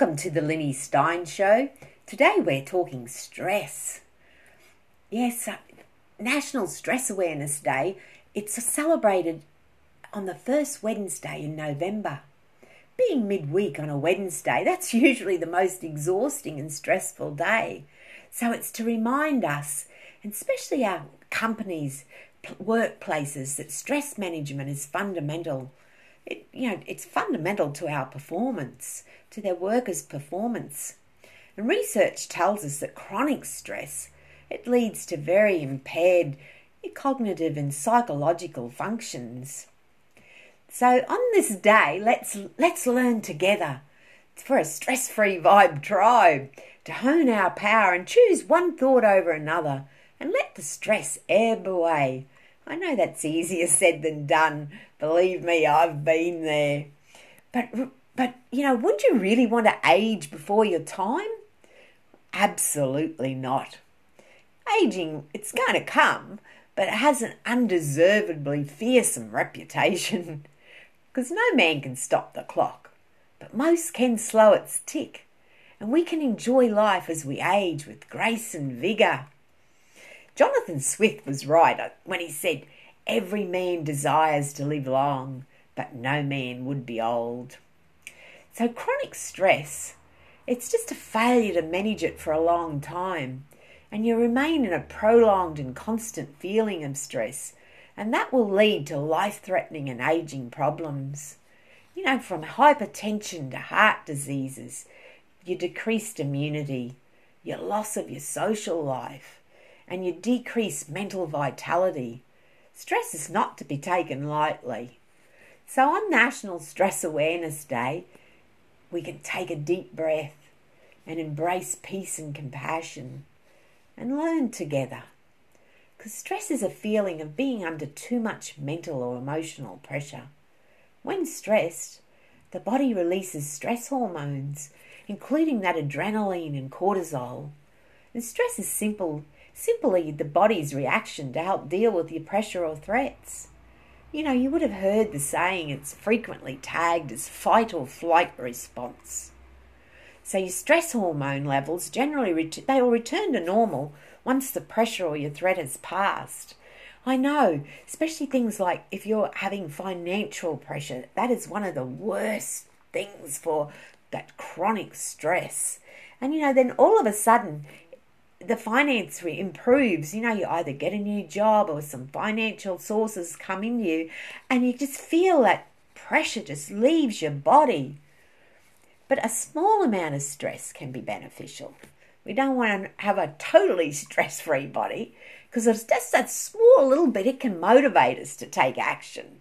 Welcome to the Lynnie Stein Show. Today we're talking stress. Yes, uh, National Stress Awareness Day. It's celebrated on the first Wednesday in November. Being midweek on a Wednesday, that's usually the most exhausting and stressful day. So it's to remind us, and especially our companies, workplaces, that stress management is fundamental it, you know, it's fundamental to our performance, to their workers' performance. And research tells us that chronic stress it leads to very impaired cognitive and psychological functions. So on this day, let's let's learn together for a stress-free vibe tribe to hone our power and choose one thought over another and let the stress ebb away I know that's easier said than done. Believe me, I've been there. But, but you know, would you really want to age before your time? Absolutely not. Aging, it's going to come, but it has an undeservedly fearsome reputation. Because no man can stop the clock, but most can slow its tick, and we can enjoy life as we age with grace and vigour. Jonathan Swift was right uh, when he said, Every man desires to live long, but no man would be old. So, chronic stress, it's just a failure to manage it for a long time, and you remain in a prolonged and constant feeling of stress, and that will lead to life threatening and aging problems. You know, from hypertension to heart diseases, your decreased immunity, your loss of your social life, and you decrease mental vitality. Stress is not to be taken lightly. So, on National Stress Awareness Day, we can take a deep breath and embrace peace and compassion and learn together. Because stress is a feeling of being under too much mental or emotional pressure. When stressed, the body releases stress hormones, including that adrenaline and cortisol. And stress is simple simply the body's reaction to help deal with your pressure or threats. You know, you would have heard the saying it's frequently tagged as fight or flight response. So your stress hormone levels generally ret- they will return to normal once the pressure or your threat has passed. I know, especially things like if you're having financial pressure, that is one of the worst things for that chronic stress. And you know, then all of a sudden the finance improves. You know, you either get a new job or some financial sources come in you, and you just feel that pressure just leaves your body. But a small amount of stress can be beneficial. We don't want to have a totally stress free body because it's just that small little bit, it can motivate us to take action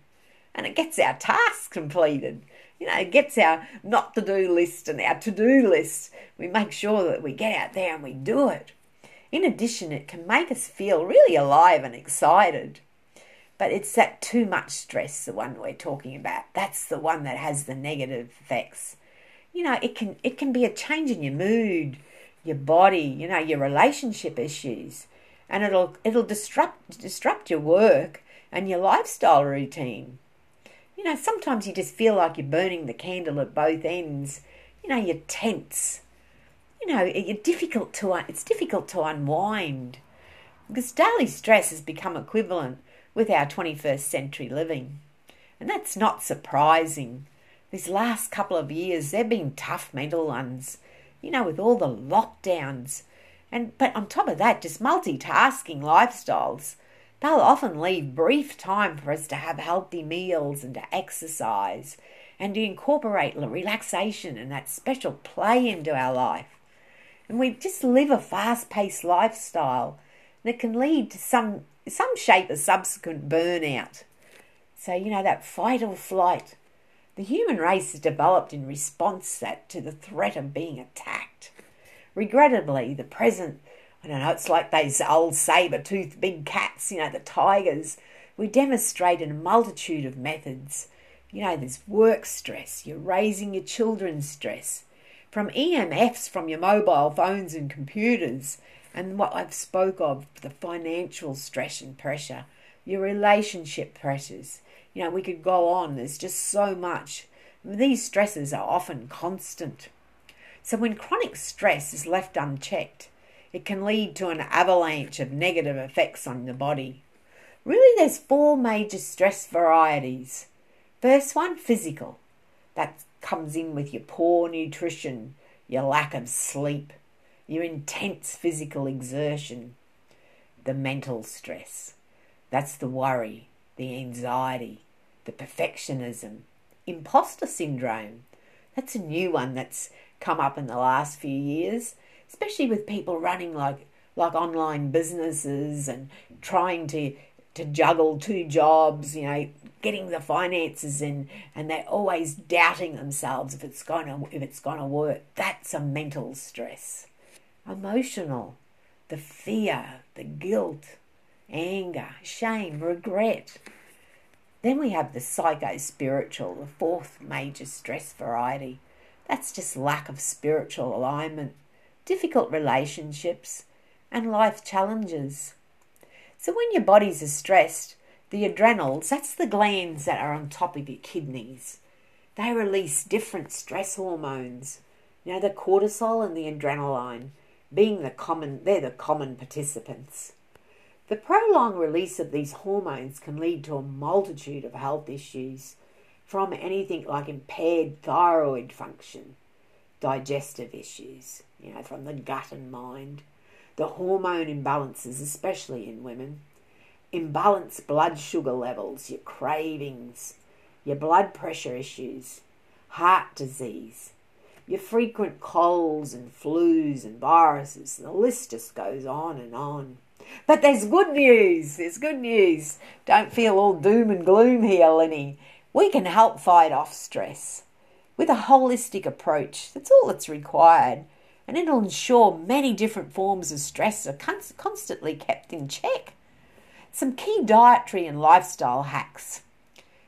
and it gets our tasks completed. You know, it gets our not to do list and our to do list. We make sure that we get out there and we do it. In addition, it can make us feel really alive and excited. But it's that too much stress, the one we're talking about. That's the one that has the negative effects. You know, it can it can be a change in your mood, your body, you know, your relationship issues. And it'll it'll disrupt disrupt your work and your lifestyle routine. You know, sometimes you just feel like you're burning the candle at both ends. You know, you're tense you know, it's difficult to it's difficult to unwind because daily stress has become equivalent with our 21st century living. And that's not surprising. These last couple of years, they've been tough mental ones, you know, with all the lockdowns. And but on top of that, just multitasking lifestyles. They'll often leave brief time for us to have healthy meals and to exercise and to incorporate relaxation and that special play into our life. And we just live a fast paced lifestyle that can lead to some, some shape of subsequent burnout. So, you know, that fight or flight. The human race has developed in response that to the threat of being attacked. Regrettably, the present, I don't know, it's like those old saber-toothed big cats, you know, the tigers. We demonstrate in a multitude of methods. You know, there's work stress, you're raising your children's stress, from EMFs from your mobile phones and computers, and what I've spoke of the financial stress and pressure, your relationship pressures. You know, we could go on. There's just so much. These stresses are often constant. So, when chronic stress is left unchecked, it can lead to an avalanche of negative effects on the body. Really, there's four major stress varieties. First one, physical. That comes in with your poor nutrition, your lack of sleep, your intense physical exertion, the mental stress. That's the worry, the anxiety, the perfectionism, imposter syndrome. That's a new one that's come up in the last few years, especially with people running like like online businesses and trying to to juggle two jobs, you know, getting the finances in and they're always doubting themselves if it's to if it's to work. That's a mental stress. Emotional, the fear, the guilt, anger, shame, regret. Then we have the psycho spiritual, the fourth major stress variety. That's just lack of spiritual alignment, difficult relationships, and life challenges. So when your bodies are stressed, the adrenals, that's the glands that are on top of your kidneys, they release different stress hormones. You know, the cortisol and the adrenaline being the common, they're the common participants. The prolonged release of these hormones can lead to a multitude of health issues, from anything like impaired thyroid function, digestive issues, you know, from the gut and mind, the hormone imbalances, especially in women, imbalanced blood sugar levels, your cravings, your blood pressure issues, heart disease, your frequent colds and flus and viruses, and the list just goes on and on. But there's good news. There's good news. Don't feel all doom and gloom here, Lynnie. We can help fight off stress with a holistic approach. That's all that's required. And it'll ensure many different forms of stress are constantly kept in check. Some key dietary and lifestyle hacks.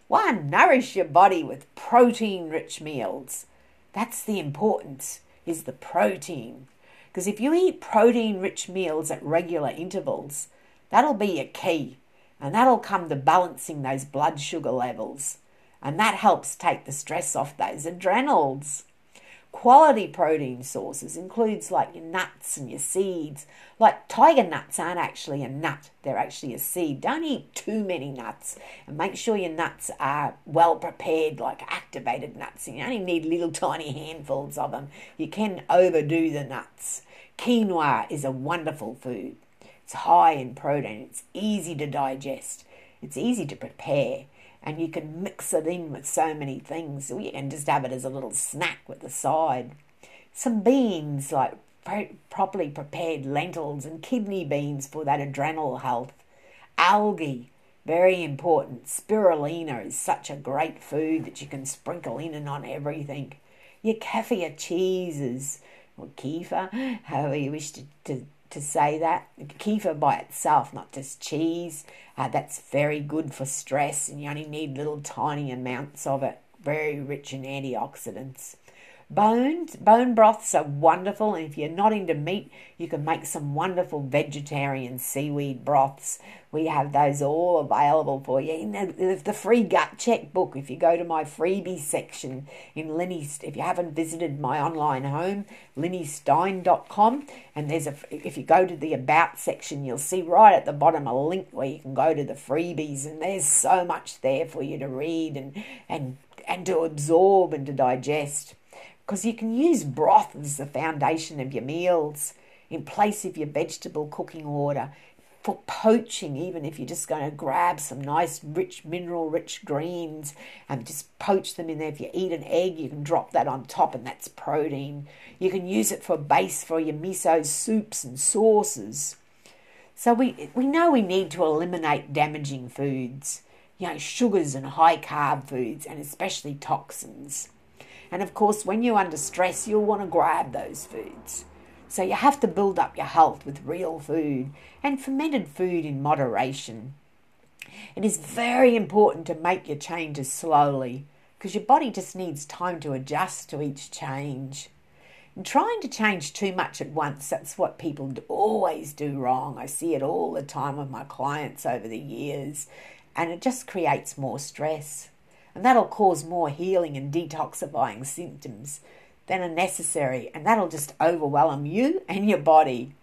One, nourish your body with protein rich meals. That's the importance, is the protein. Because if you eat protein rich meals at regular intervals, that'll be your key. And that'll come to balancing those blood sugar levels. And that helps take the stress off those adrenals. Quality protein sources includes like your nuts and your seeds. Like tiger nuts aren't actually a nut, they're actually a seed. Don't eat too many nuts and make sure your nuts are well prepared, like activated nuts. You only need little tiny handfuls of them. You can overdo the nuts. Quinoa is a wonderful food. It's high in protein, it's easy to digest, it's easy to prepare and you can mix it in with so many things. You can just have it as a little snack with the side. Some beans, like properly prepared lentils and kidney beans for that adrenal health. Algae, very important. Spirulina is such a great food that you can sprinkle in and on everything. Your kefir cheeses, or kefir, however you wish to, to to say that. Kefir by itself, not just cheese, uh, that's very good for stress, and you only need little tiny amounts of it. Very rich in antioxidants. Bones, bone broths are wonderful, and if you're not into meat, you can make some wonderful vegetarian seaweed broths. We have those all available for you in the, the free gut check book. If you go to my freebie section in Lynnie, if you haven't visited my online home, lynniestein.com, and there's a if you go to the about section, you'll see right at the bottom a link where you can go to the freebies, and there's so much there for you to read and and and to absorb and to digest because you can use broth as the foundation of your meals in place of your vegetable cooking order for poaching, even if you're just going to grab some nice, rich, mineral rich greens and just poach them in there. If you eat an egg, you can drop that on top, and that's protein. You can use it for base for your miso soups and sauces. So we, we know we need to eliminate damaging foods, you know, sugars and high carb foods, and especially toxins. And of course, when you're under stress, you'll want to grab those foods. So you have to build up your health with real food and fermented food in moderation. It is very important to make your changes slowly because your body just needs time to adjust to each change. And trying to change too much at once, that's what people always do wrong. I see it all the time with my clients over the years, and it just creates more stress and that'll cause more healing and detoxifying symptoms than are necessary, and that'll just overwhelm you and your body.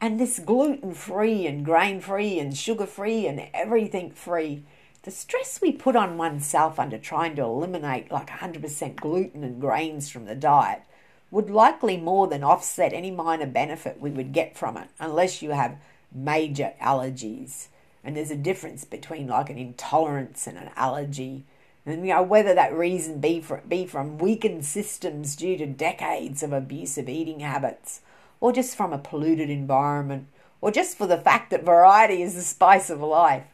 And this gluten free and grain free and sugar free and everything free, the stress we put on oneself under trying to eliminate like 100% gluten and grains from the diet would likely more than offset any minor benefit we would get from it, unless you have major allergies. And there's a difference between like an intolerance and an allergy. And you know, whether that reason be, for, be from weakened systems due to decades of abusive eating habits, or just from a polluted environment, or just for the fact that variety is the spice of life.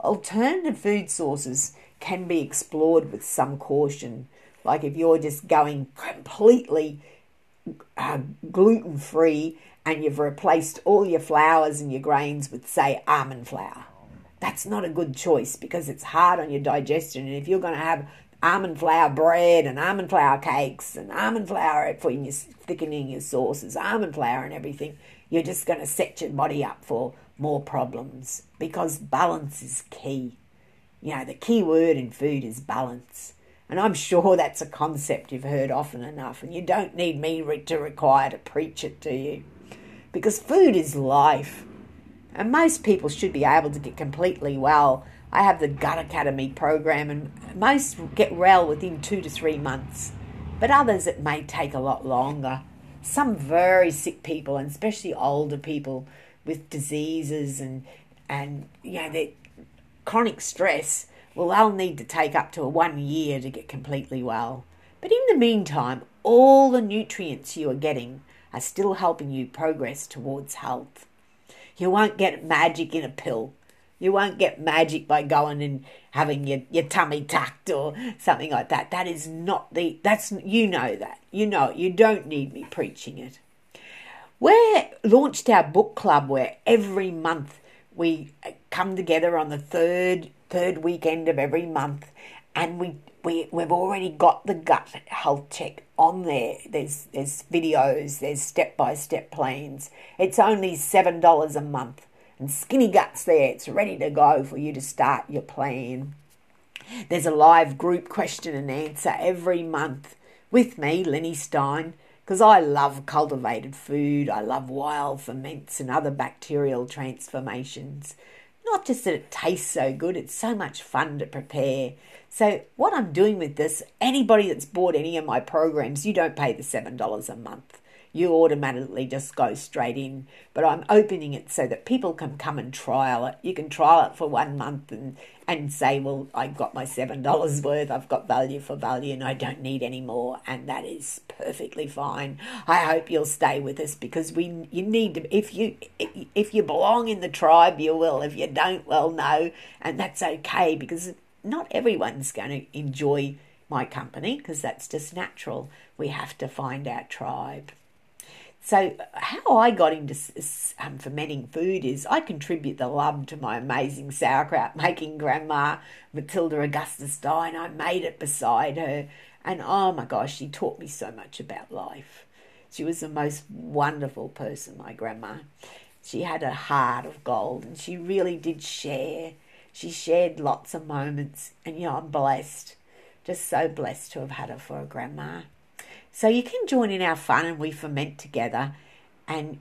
Alternative food sources can be explored with some caution. Like if you're just going completely uh, gluten free and you've replaced all your flours and your grains with, say, almond flour. That's not a good choice because it's hard on your digestion. And if you're going to have almond flour bread and almond flour cakes and almond flour for your, thickening your sauces, almond flour and everything, you're just going to set your body up for more problems because balance is key. You know, the key word in food is balance. And I'm sure that's a concept you've heard often enough, and you don't need me to require to preach it to you. Because food is life. And most people should be able to get completely well. I have the Gut Academy program, and most get well within two to three months. But others, it may take a lot longer. Some very sick people, and especially older people with diseases and, and you know, chronic stress, well, they'll need to take up to one year to get completely well. But in the meantime, all the nutrients you are getting are still helping you progress towards health. You won't get magic in a pill. You won't get magic by going and having your, your tummy tucked or something like that. That is not the, that's, you know that. You know. You don't need me preaching it. We launched our book club where every month we come together on the third third weekend of every month, and we we we've already got the gut health check on there. There's there's videos, there's step by step plans. It's only seven dollars a month, and Skinny Guts there. It's ready to go for you to start your plan. There's a live group question and answer every month with me, Lynnie Stein, because I love cultivated food. I love wild ferments and other bacterial transformations. Not just that it tastes so good, it's so much fun to prepare. So, what I'm doing with this, anybody that's bought any of my programs, you don't pay the $7 a month you automatically just go straight in. But I'm opening it so that people can come and trial it. You can trial it for one month and, and say, well, I got my $7 worth, I've got value for value, and I don't need any more. And that is perfectly fine. I hope you'll stay with us because we you need to, if you, if you belong in the tribe, you will. If you don't, well, no. And that's okay because not everyone's going to enjoy my company because that's just natural. We have to find our tribe. So, how I got into um, fermenting food is I contribute the love to my amazing sauerkraut making grandma, Matilda Augusta Stein. I made it beside her, and oh my gosh, she taught me so much about life. She was the most wonderful person, my grandma. She had a heart of gold, and she really did share. She shared lots of moments, and you know, I'm blessed, just so blessed to have had her for a grandma. So you can join in our fun and we ferment together, and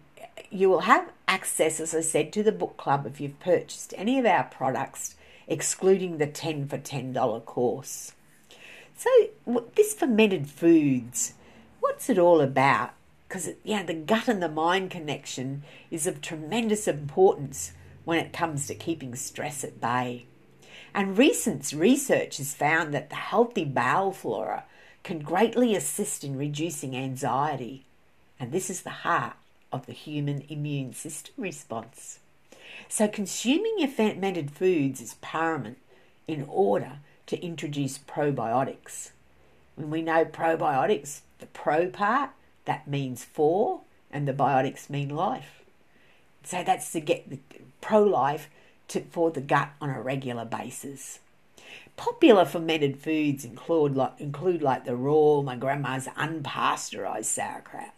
you will have access, as I said, to the book club if you've purchased any of our products, excluding the 10 for $10 course. So, this fermented foods, what's it all about? Because yeah, the gut and the mind connection is of tremendous importance when it comes to keeping stress at bay. And recent research has found that the healthy bowel flora can greatly assist in reducing anxiety, and this is the heart of the human immune system response. So, consuming your fermented foods is paramount in order to introduce probiotics. When we know probiotics, the pro part, that means for, and the biotics mean life. So that's to get the pro life to, for the gut on a regular basis. Popular fermented foods include like, include like the raw, my grandma's unpasteurized sauerkraut,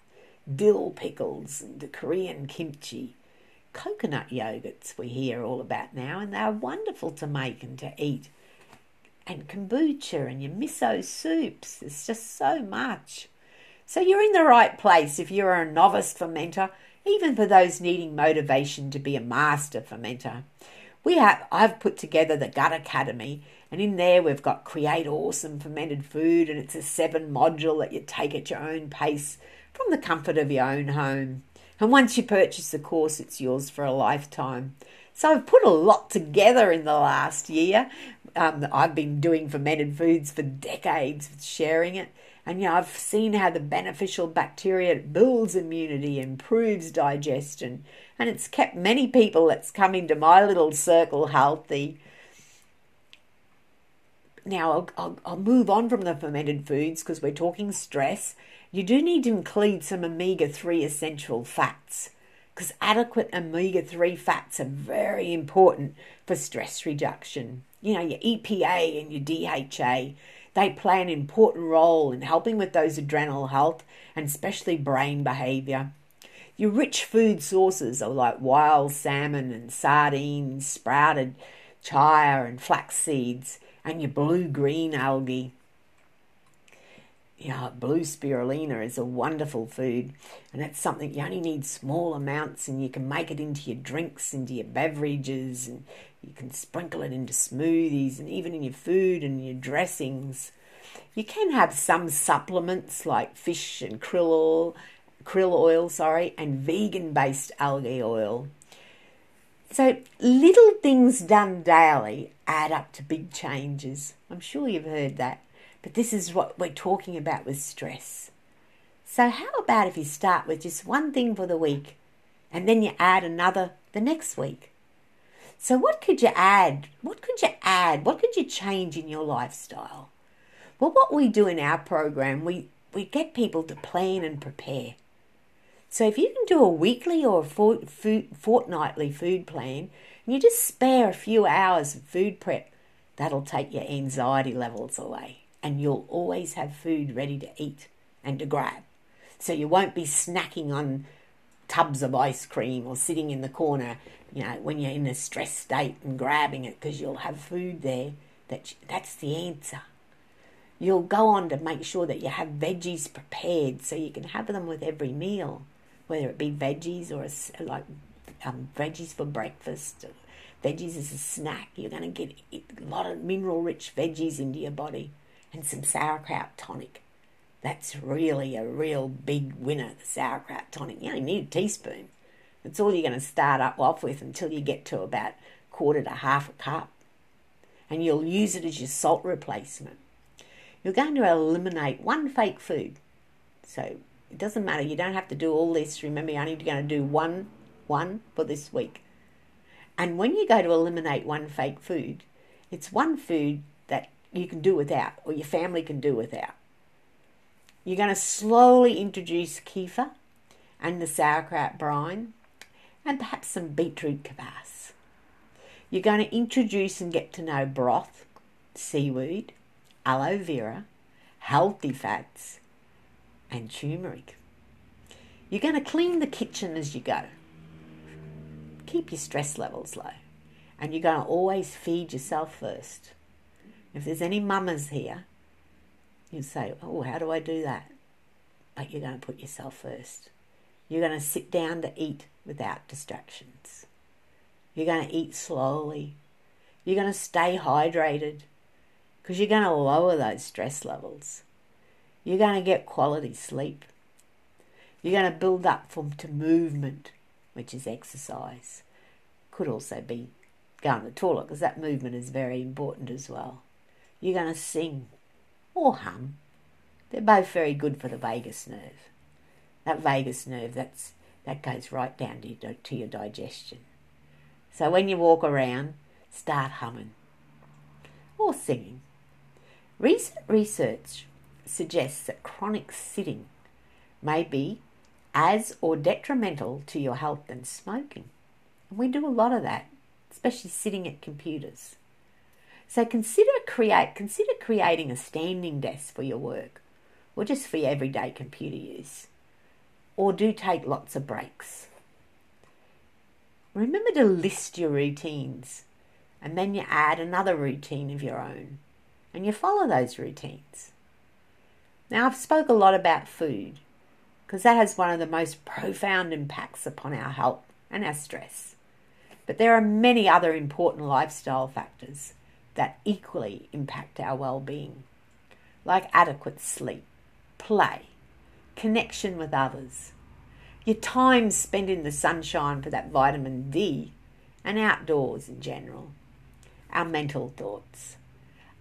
dill pickles, and the Korean kimchi. Coconut yogurts we hear all about now, and they're wonderful to make and to eat. And kombucha and your miso soups. There's just so much. So you're in the right place if you're a novice fermenter, even for those needing motivation to be a master fermenter. We have I've put together the Gut Academy and in there we've got create awesome fermented food and it's a seven module that you take at your own pace from the comfort of your own home. And once you purchase the course it's yours for a lifetime. So I've put a lot together in the last year. Um, I've been doing fermented foods for decades, sharing it. And you know, I've seen how the beneficial bacteria builds immunity, improves digestion, and it's kept many people that's come into my little circle healthy. Now, I'll, I'll, I'll move on from the fermented foods because we're talking stress. You do need to include some omega 3 essential fats because adequate omega 3 fats are very important for stress reduction. You know, your EPA and your DHA, they play an important role in helping with those adrenal health and especially brain behavior. Your rich food sources are like wild salmon and sardines, sprouted chia and flax seeds, and your blue green algae yeah, blue spirulina is a wonderful food, and that's something you only need small amounts, and you can make it into your drinks, into your beverages, and you can sprinkle it into smoothies, and even in your food and your dressings. You can have some supplements like fish and krill oil, krill oil, sorry, and vegan-based algae oil. So little things done daily add up to big changes. I'm sure you've heard that. But this is what we're talking about with stress. So, how about if you start with just one thing for the week and then you add another the next week? So, what could you add? What could you add? What could you change in your lifestyle? Well, what we do in our program, we, we get people to plan and prepare. So, if you can do a weekly or a fortnightly food plan and you just spare a few hours of food prep, that'll take your anxiety levels away and you'll always have food ready to eat and to grab. So you won't be snacking on tubs of ice cream or sitting in the corner, you know, when you're in a stressed state and grabbing it because you'll have food there. That that's the answer. You'll go on to make sure that you have veggies prepared so you can have them with every meal, whether it be veggies or a, like um, veggies for breakfast, veggies as a snack. You're going to get a lot of mineral rich veggies into your body and some sauerkraut tonic. That's really a real big winner, the sauerkraut tonic. You only need a teaspoon. That's all you're going to start up off with until you get to about quarter to half a cup. And you'll use it as your salt replacement. You're going to eliminate one fake food. So it doesn't matter. You don't have to do all this. Remember, you're only going to do one, one for this week. And when you go to eliminate one fake food, it's one food that you can do without, or your family can do without. You're going to slowly introduce kefir and the sauerkraut brine and perhaps some beetroot kvass. You're going to introduce and get to know broth, seaweed, aloe vera, healthy fats, and turmeric. You're going to clean the kitchen as you go. Keep your stress levels low. And you're going to always feed yourself first. If there's any mamas here, you say, Oh, how do I do that? But you're going to put yourself first. You're going to sit down to eat without distractions. You're going to eat slowly. You're going to stay hydrated because you're going to lower those stress levels. You're going to get quality sleep. You're going to build up from to movement, which is exercise. Could also be going to the toilet because that movement is very important as well you're going to sing or hum. They're both very good for the vagus nerve. That vagus nerve, that's, that goes right down to your, to your digestion. So when you walk around, start humming or singing. Recent research suggests that chronic sitting may be as or detrimental to your health than smoking. And we do a lot of that, especially sitting at computers. So consider create consider creating a standing desk for your work or just for your everyday computer use. Or do take lots of breaks. Remember to list your routines and then you add another routine of your own and you follow those routines. Now I've spoke a lot about food, because that has one of the most profound impacts upon our health and our stress. But there are many other important lifestyle factors that equally impact our well being, like adequate sleep, play, connection with others, your time spent in the sunshine for that vitamin D, and outdoors in general, our mental thoughts,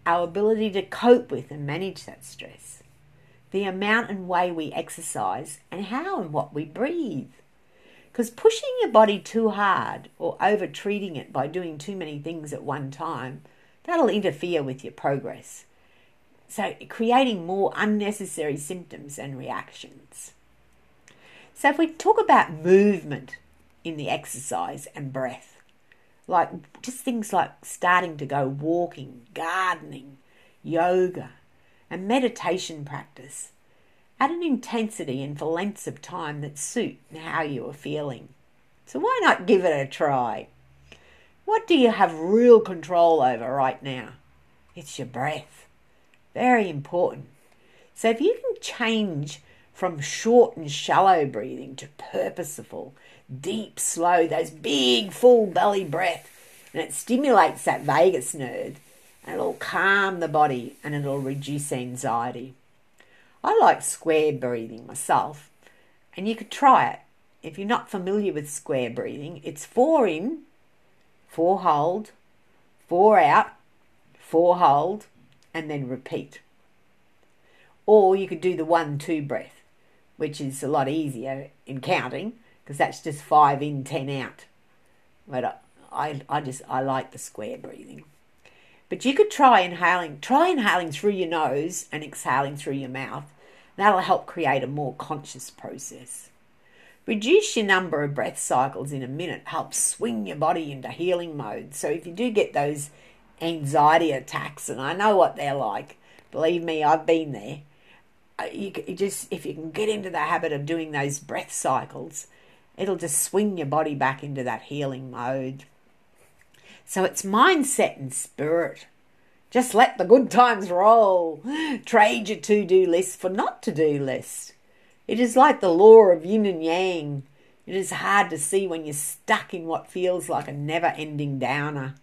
our ability to cope with and manage that stress, the amount and way we exercise, and how and what we breathe. Because pushing your body too hard or over treating it by doing too many things at one time, that'll interfere with your progress. So, creating more unnecessary symptoms and reactions. So, if we talk about movement in the exercise and breath, like just things like starting to go walking, gardening, yoga, and meditation practice at an intensity and for lengths of time that suit how you are feeling. So, why not give it a try? What do you have real control over right now? It's your breath. Very important. So, if you can change from short and shallow breathing to purposeful, deep, slow, those big, full belly breath. And it stimulates that vagus nerve and it'll calm the body and it'll reduce anxiety. I like square breathing myself, and you could try it. If you're not familiar with square breathing, it's four in, four hold, four out, four hold, and then repeat. Or you could do the one two breath which is a lot easier in counting because that's just five in, ten out. But I, I just I like the square breathing. But you could try inhaling, try inhaling through your nose and exhaling through your mouth. That'll help create a more conscious process. Reduce your number of breath cycles in a minute helps swing your body into healing mode. So if you do get those anxiety attacks, and I know what they're like, believe me, I've been there uh, you, you just if you can get into the habit of doing those breath cycles, it'll just swing your body back into that healing mode. So it's mindset and spirit. Just let the good times roll. Trade your to do list for not to do list. It is like the law of yin and yang. It is hard to see when you're stuck in what feels like a never ending downer.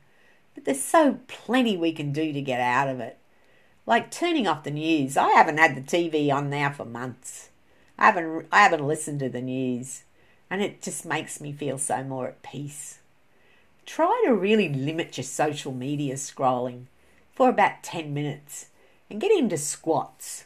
But there's so plenty we can do to get out of it. Like turning off the news. I haven't had the TV on now for months. I haven't I haven't listened to the news and it just makes me feel so more at peace. Try to really limit your social media scrolling for about 10 minutes and get into squats.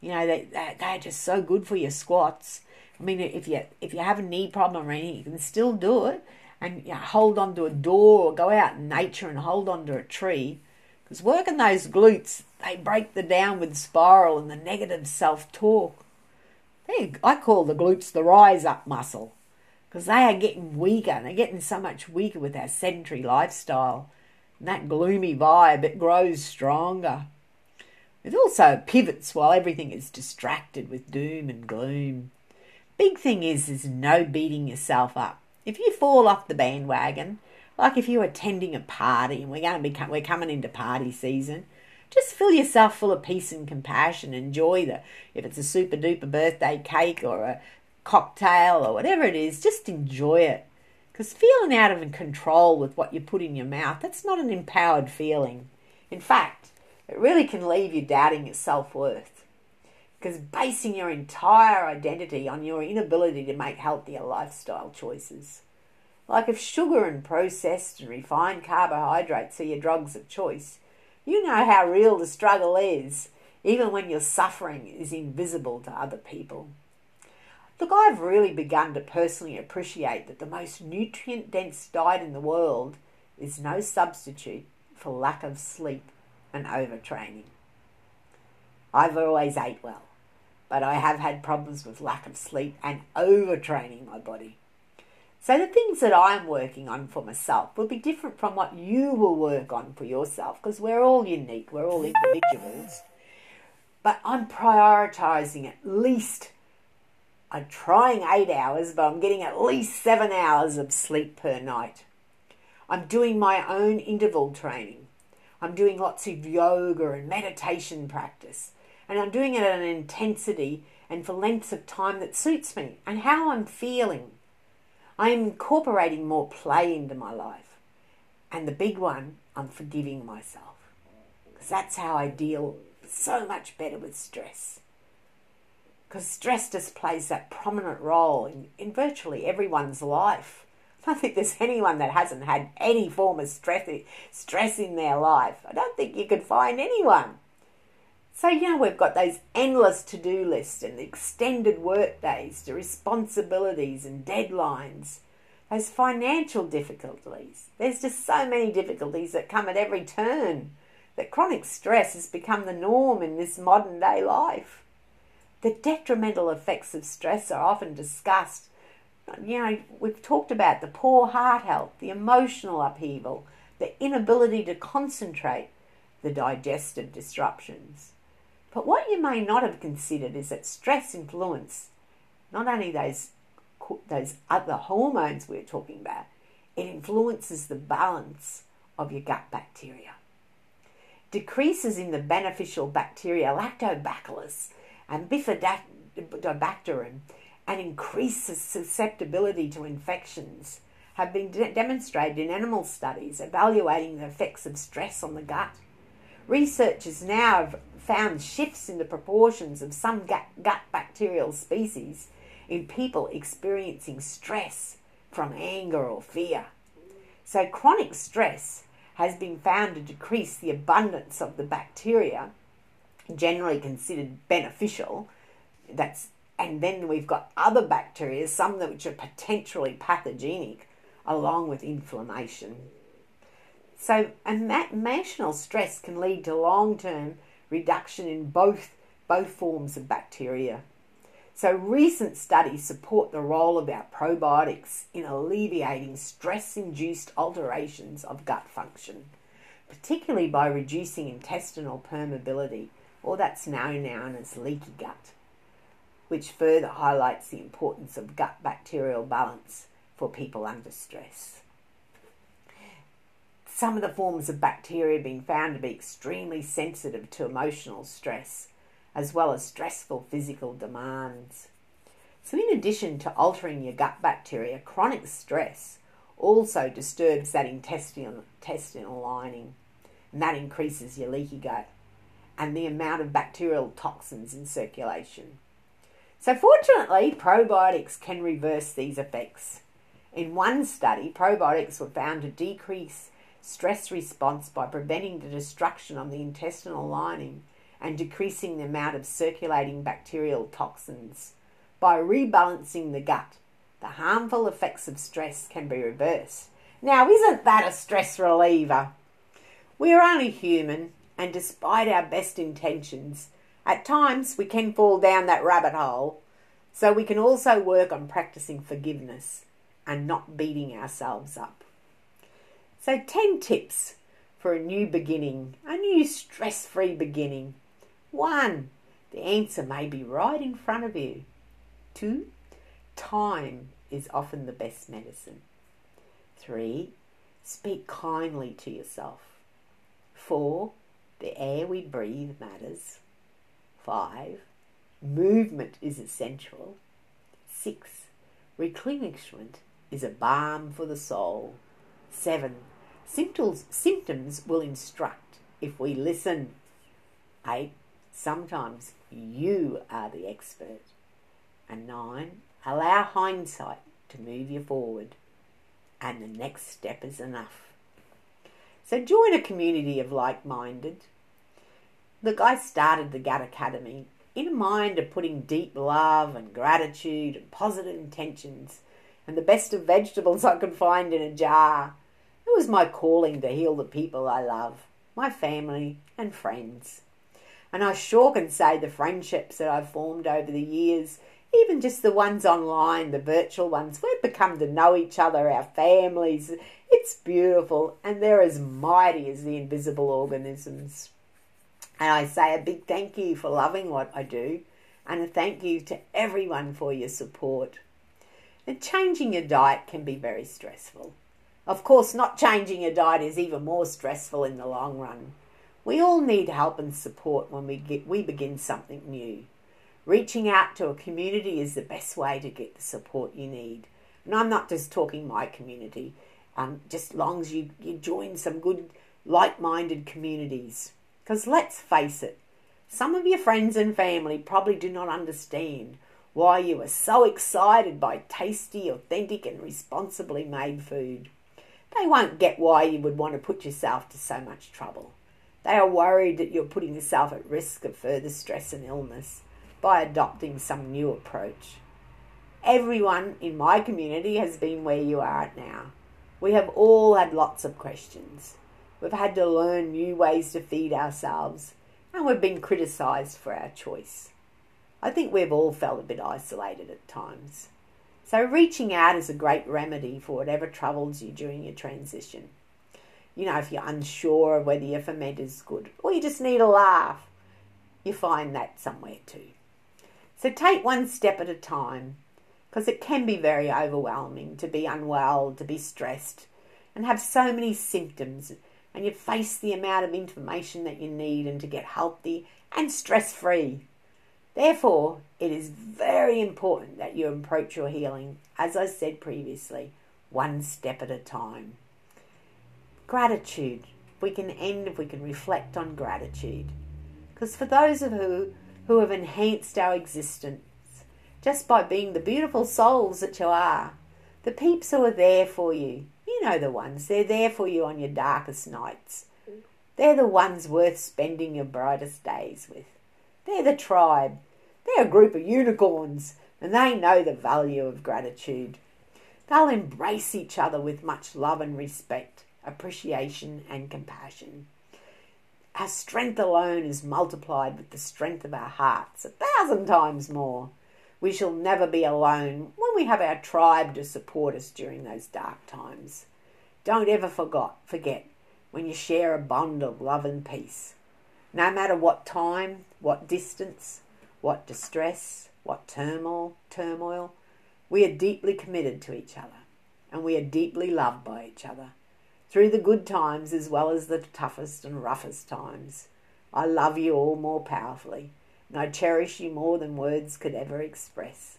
You know, they, they, they're just so good for your squats. I mean, if you if you have a knee problem or anything, you can still do it and you know, hold onto a door or go out in nature and hold onto a tree because working those glutes, they break the downward spiral and the negative self talk. I call the glutes the rise up muscle because they are getting weaker and they're getting so much weaker with our sedentary lifestyle. And that gloomy vibe, it grows stronger. It also pivots while everything is distracted with doom and gloom. Big thing is, is no beating yourself up. If you fall off the bandwagon, like if you're attending a party and we're going to be we're coming into party season, just fill yourself full of peace and compassion. Enjoy the if it's a super duper birthday cake or a cocktail or whatever it is, just enjoy it. Because feeling out of control with what you put in your mouth, that's not an empowered feeling. In fact, it really can leave you doubting your self worth. Because basing your entire identity on your inability to make healthier lifestyle choices. Like if sugar and processed and refined carbohydrates are your drugs of choice, you know how real the struggle is, even when your suffering is invisible to other people. Look, I've really begun to personally appreciate that the most nutrient dense diet in the world is no substitute for lack of sleep and overtraining. I've always ate well, but I have had problems with lack of sleep and overtraining my body. So the things that I'm working on for myself will be different from what you will work on for yourself because we're all unique, we're all individuals. But I'm prioritizing at least I'm trying eight hours, but I'm getting at least seven hours of sleep per night. I'm doing my own interval training. I'm doing lots of yoga and meditation practice. And I'm doing it at an intensity and for lengths of time that suits me and how I'm feeling. I am incorporating more play into my life. And the big one, I'm forgiving myself. Because that's how I deal so much better with stress. Because stress just plays that prominent role in, in virtually everyone's life. I don't think there's anyone that hasn't had any form of stress, stress in their life. I don't think you could find anyone. So, you know, we've got those endless to do lists and extended work days, the responsibilities and deadlines, those financial difficulties. There's just so many difficulties that come at every turn that chronic stress has become the norm in this modern day life. The detrimental effects of stress are often discussed. You know, we've talked about the poor heart health, the emotional upheaval, the inability to concentrate, the digestive disruptions. But what you may not have considered is that stress influence not only those those other hormones we're talking about, it influences the balance of your gut bacteria. Decreases in the beneficial bacteria Lactobacillus and Bifidobacterium and increases susceptibility to infections have been de- demonstrated in animal studies evaluating the effects of stress on the gut. Researchers now have found shifts in the proportions of some gut, gut bacterial species in people experiencing stress from anger or fear. So, chronic stress has been found to decrease the abundance of the bacteria, generally considered beneficial. That's and then we've got other bacteria, some which are potentially pathogenic, along with inflammation. So, emotional stress can lead to long term reduction in both, both forms of bacteria. So, recent studies support the role of our probiotics in alleviating stress induced alterations of gut function, particularly by reducing intestinal permeability, or that's now known as leaky gut, which further highlights the importance of gut bacterial balance for people under stress some of the forms of bacteria being found to be extremely sensitive to emotional stress, as well as stressful physical demands. So, in addition to altering your gut bacteria, chronic stress also disturbs that intestinal, intestinal lining, and that increases your leaky gut and the amount of bacterial toxins in circulation. So, fortunately, probiotics can reverse these effects. In one study, probiotics were found to decrease stress response by preventing the destruction of the intestinal lining and decreasing the amount of circulating bacterial toxins. By rebalancing the gut, the harmful effects of stress can be reversed. Now, isn't that a stress reliever? We are only human, and despite our best intentions, at times we can fall down that rabbit hole. So we can also work on practicing forgiveness and not beating ourselves up. So, 10 tips for a new beginning, a new stress free beginning. One, the answer may be right in front of you. Two, time is often the best medicine. Three, speak kindly to yourself. Four, the air we breathe matters. Five, movement is essential. Six, replenishment is a balm for the soul. Seven, Symptoms, symptoms will instruct if we listen. Eight, sometimes you are the expert. And nine, allow hindsight to move you forward. And the next step is enough. So join a community of like minded. Look, I started the Gut Academy in a mind of putting deep love and gratitude and positive intentions and the best of vegetables I could find in a jar it was my calling to heal the people I love, my family and friends. And I sure can say the friendships that I've formed over the years, even just the ones online, the virtual ones, we've become to know each other, our families. It's beautiful, and they're as mighty as the invisible organisms. And I say a big thank you for loving what I do, and a thank you to everyone for your support. And changing your diet can be very stressful. Of course, not changing your diet is even more stressful in the long run. We all need help and support when we get we begin something new. Reaching out to a community is the best way to get the support you need. And I'm not just talking my community, um, just long as you, you join some good, like minded communities. Because let's face it, some of your friends and family probably do not understand why you are so excited by tasty, authentic, and responsibly made food. They won't get why you would want to put yourself to so much trouble. They are worried that you're putting yourself at risk of further stress and illness by adopting some new approach. Everyone in my community has been where you are at now. We have all had lots of questions. We've had to learn new ways to feed ourselves, and we've been criticised for our choice. I think we've all felt a bit isolated at times. So, reaching out is a great remedy for whatever troubles you during your transition. You know, if you're unsure whether your ferment is good or you just need a laugh, you find that somewhere too. So, take one step at a time because it can be very overwhelming to be unwell, to be stressed, and have so many symptoms, and you face the amount of information that you need and to get healthy and stress free. Therefore, it is very important that you approach your healing, as I said previously, one step at a time. Gratitude. We can end if we can reflect on gratitude. Because for those of who who have enhanced our existence just by being the beautiful souls that you are, the peeps who are there for you, you know the ones, they're there for you on your darkest nights. They're the ones worth spending your brightest days with. They're the tribe. They're a group of unicorns, and they know the value of gratitude. They'll embrace each other with much love and respect, appreciation and compassion. Our strength alone is multiplied with the strength of our hearts, a thousand times more. We shall never be alone when we have our tribe to support us during those dark times. Don't ever forgot, forget when you share a bond of love and peace. No matter what time, what distance, what distress, what turmoil, turmoil, we are deeply committed to each other and we are deeply loved by each other through the good times as well as the toughest and roughest times. I love you all more powerfully and I cherish you more than words could ever express.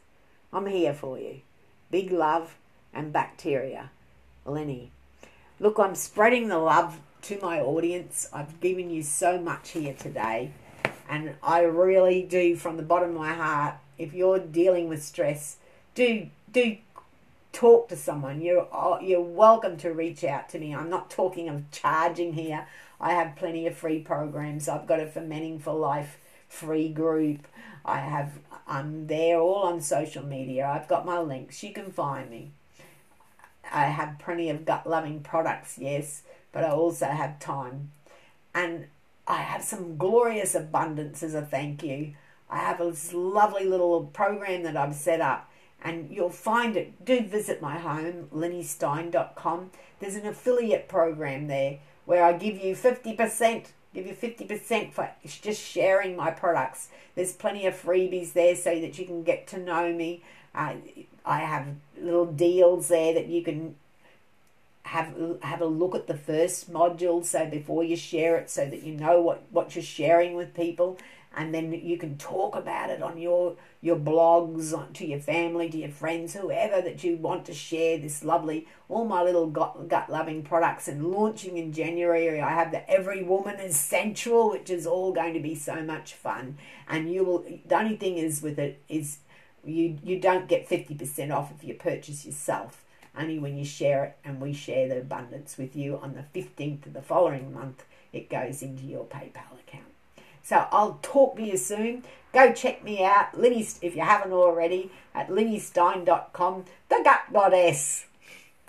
I'm here for you. Big love and bacteria. Lynnie. Look, I'm spreading the love to my audience. I've given you so much here today. And I really do, from the bottom of my heart, if you're dealing with stress, do do talk to someone. You're oh, you're welcome to reach out to me. I'm not talking of charging here. I have plenty of free programs. I've got a Fermenting for Life free group. I have I'm there all on social media. I've got my links. You can find me. I have plenty of gut loving products, yes, but I also have time. And I have some glorious abundance as a thank you. I have this lovely little program that I've set up, and you'll find it. Do visit my home, lynniestein.com. There's an affiliate program there where I give you 50%, give you 50% for just sharing my products. There's plenty of freebies there so that you can get to know me. Uh, I have little deals there that you can have have a look at the first module so before you share it so that you know what what you're sharing with people and then you can talk about it on your your blogs to your family to your friends whoever that you want to share this lovely all my little gut, gut loving products and launching in january i have the every woman is sensual which is all going to be so much fun and you will the only thing is with it is you you don't get 50% off if you purchase yourself only when you share it and we share the abundance with you on the 15th of the following month, it goes into your PayPal account. So I'll talk to you soon. Go check me out, Lynnie, if you haven't already, at lynniestein.com, the gut goddess.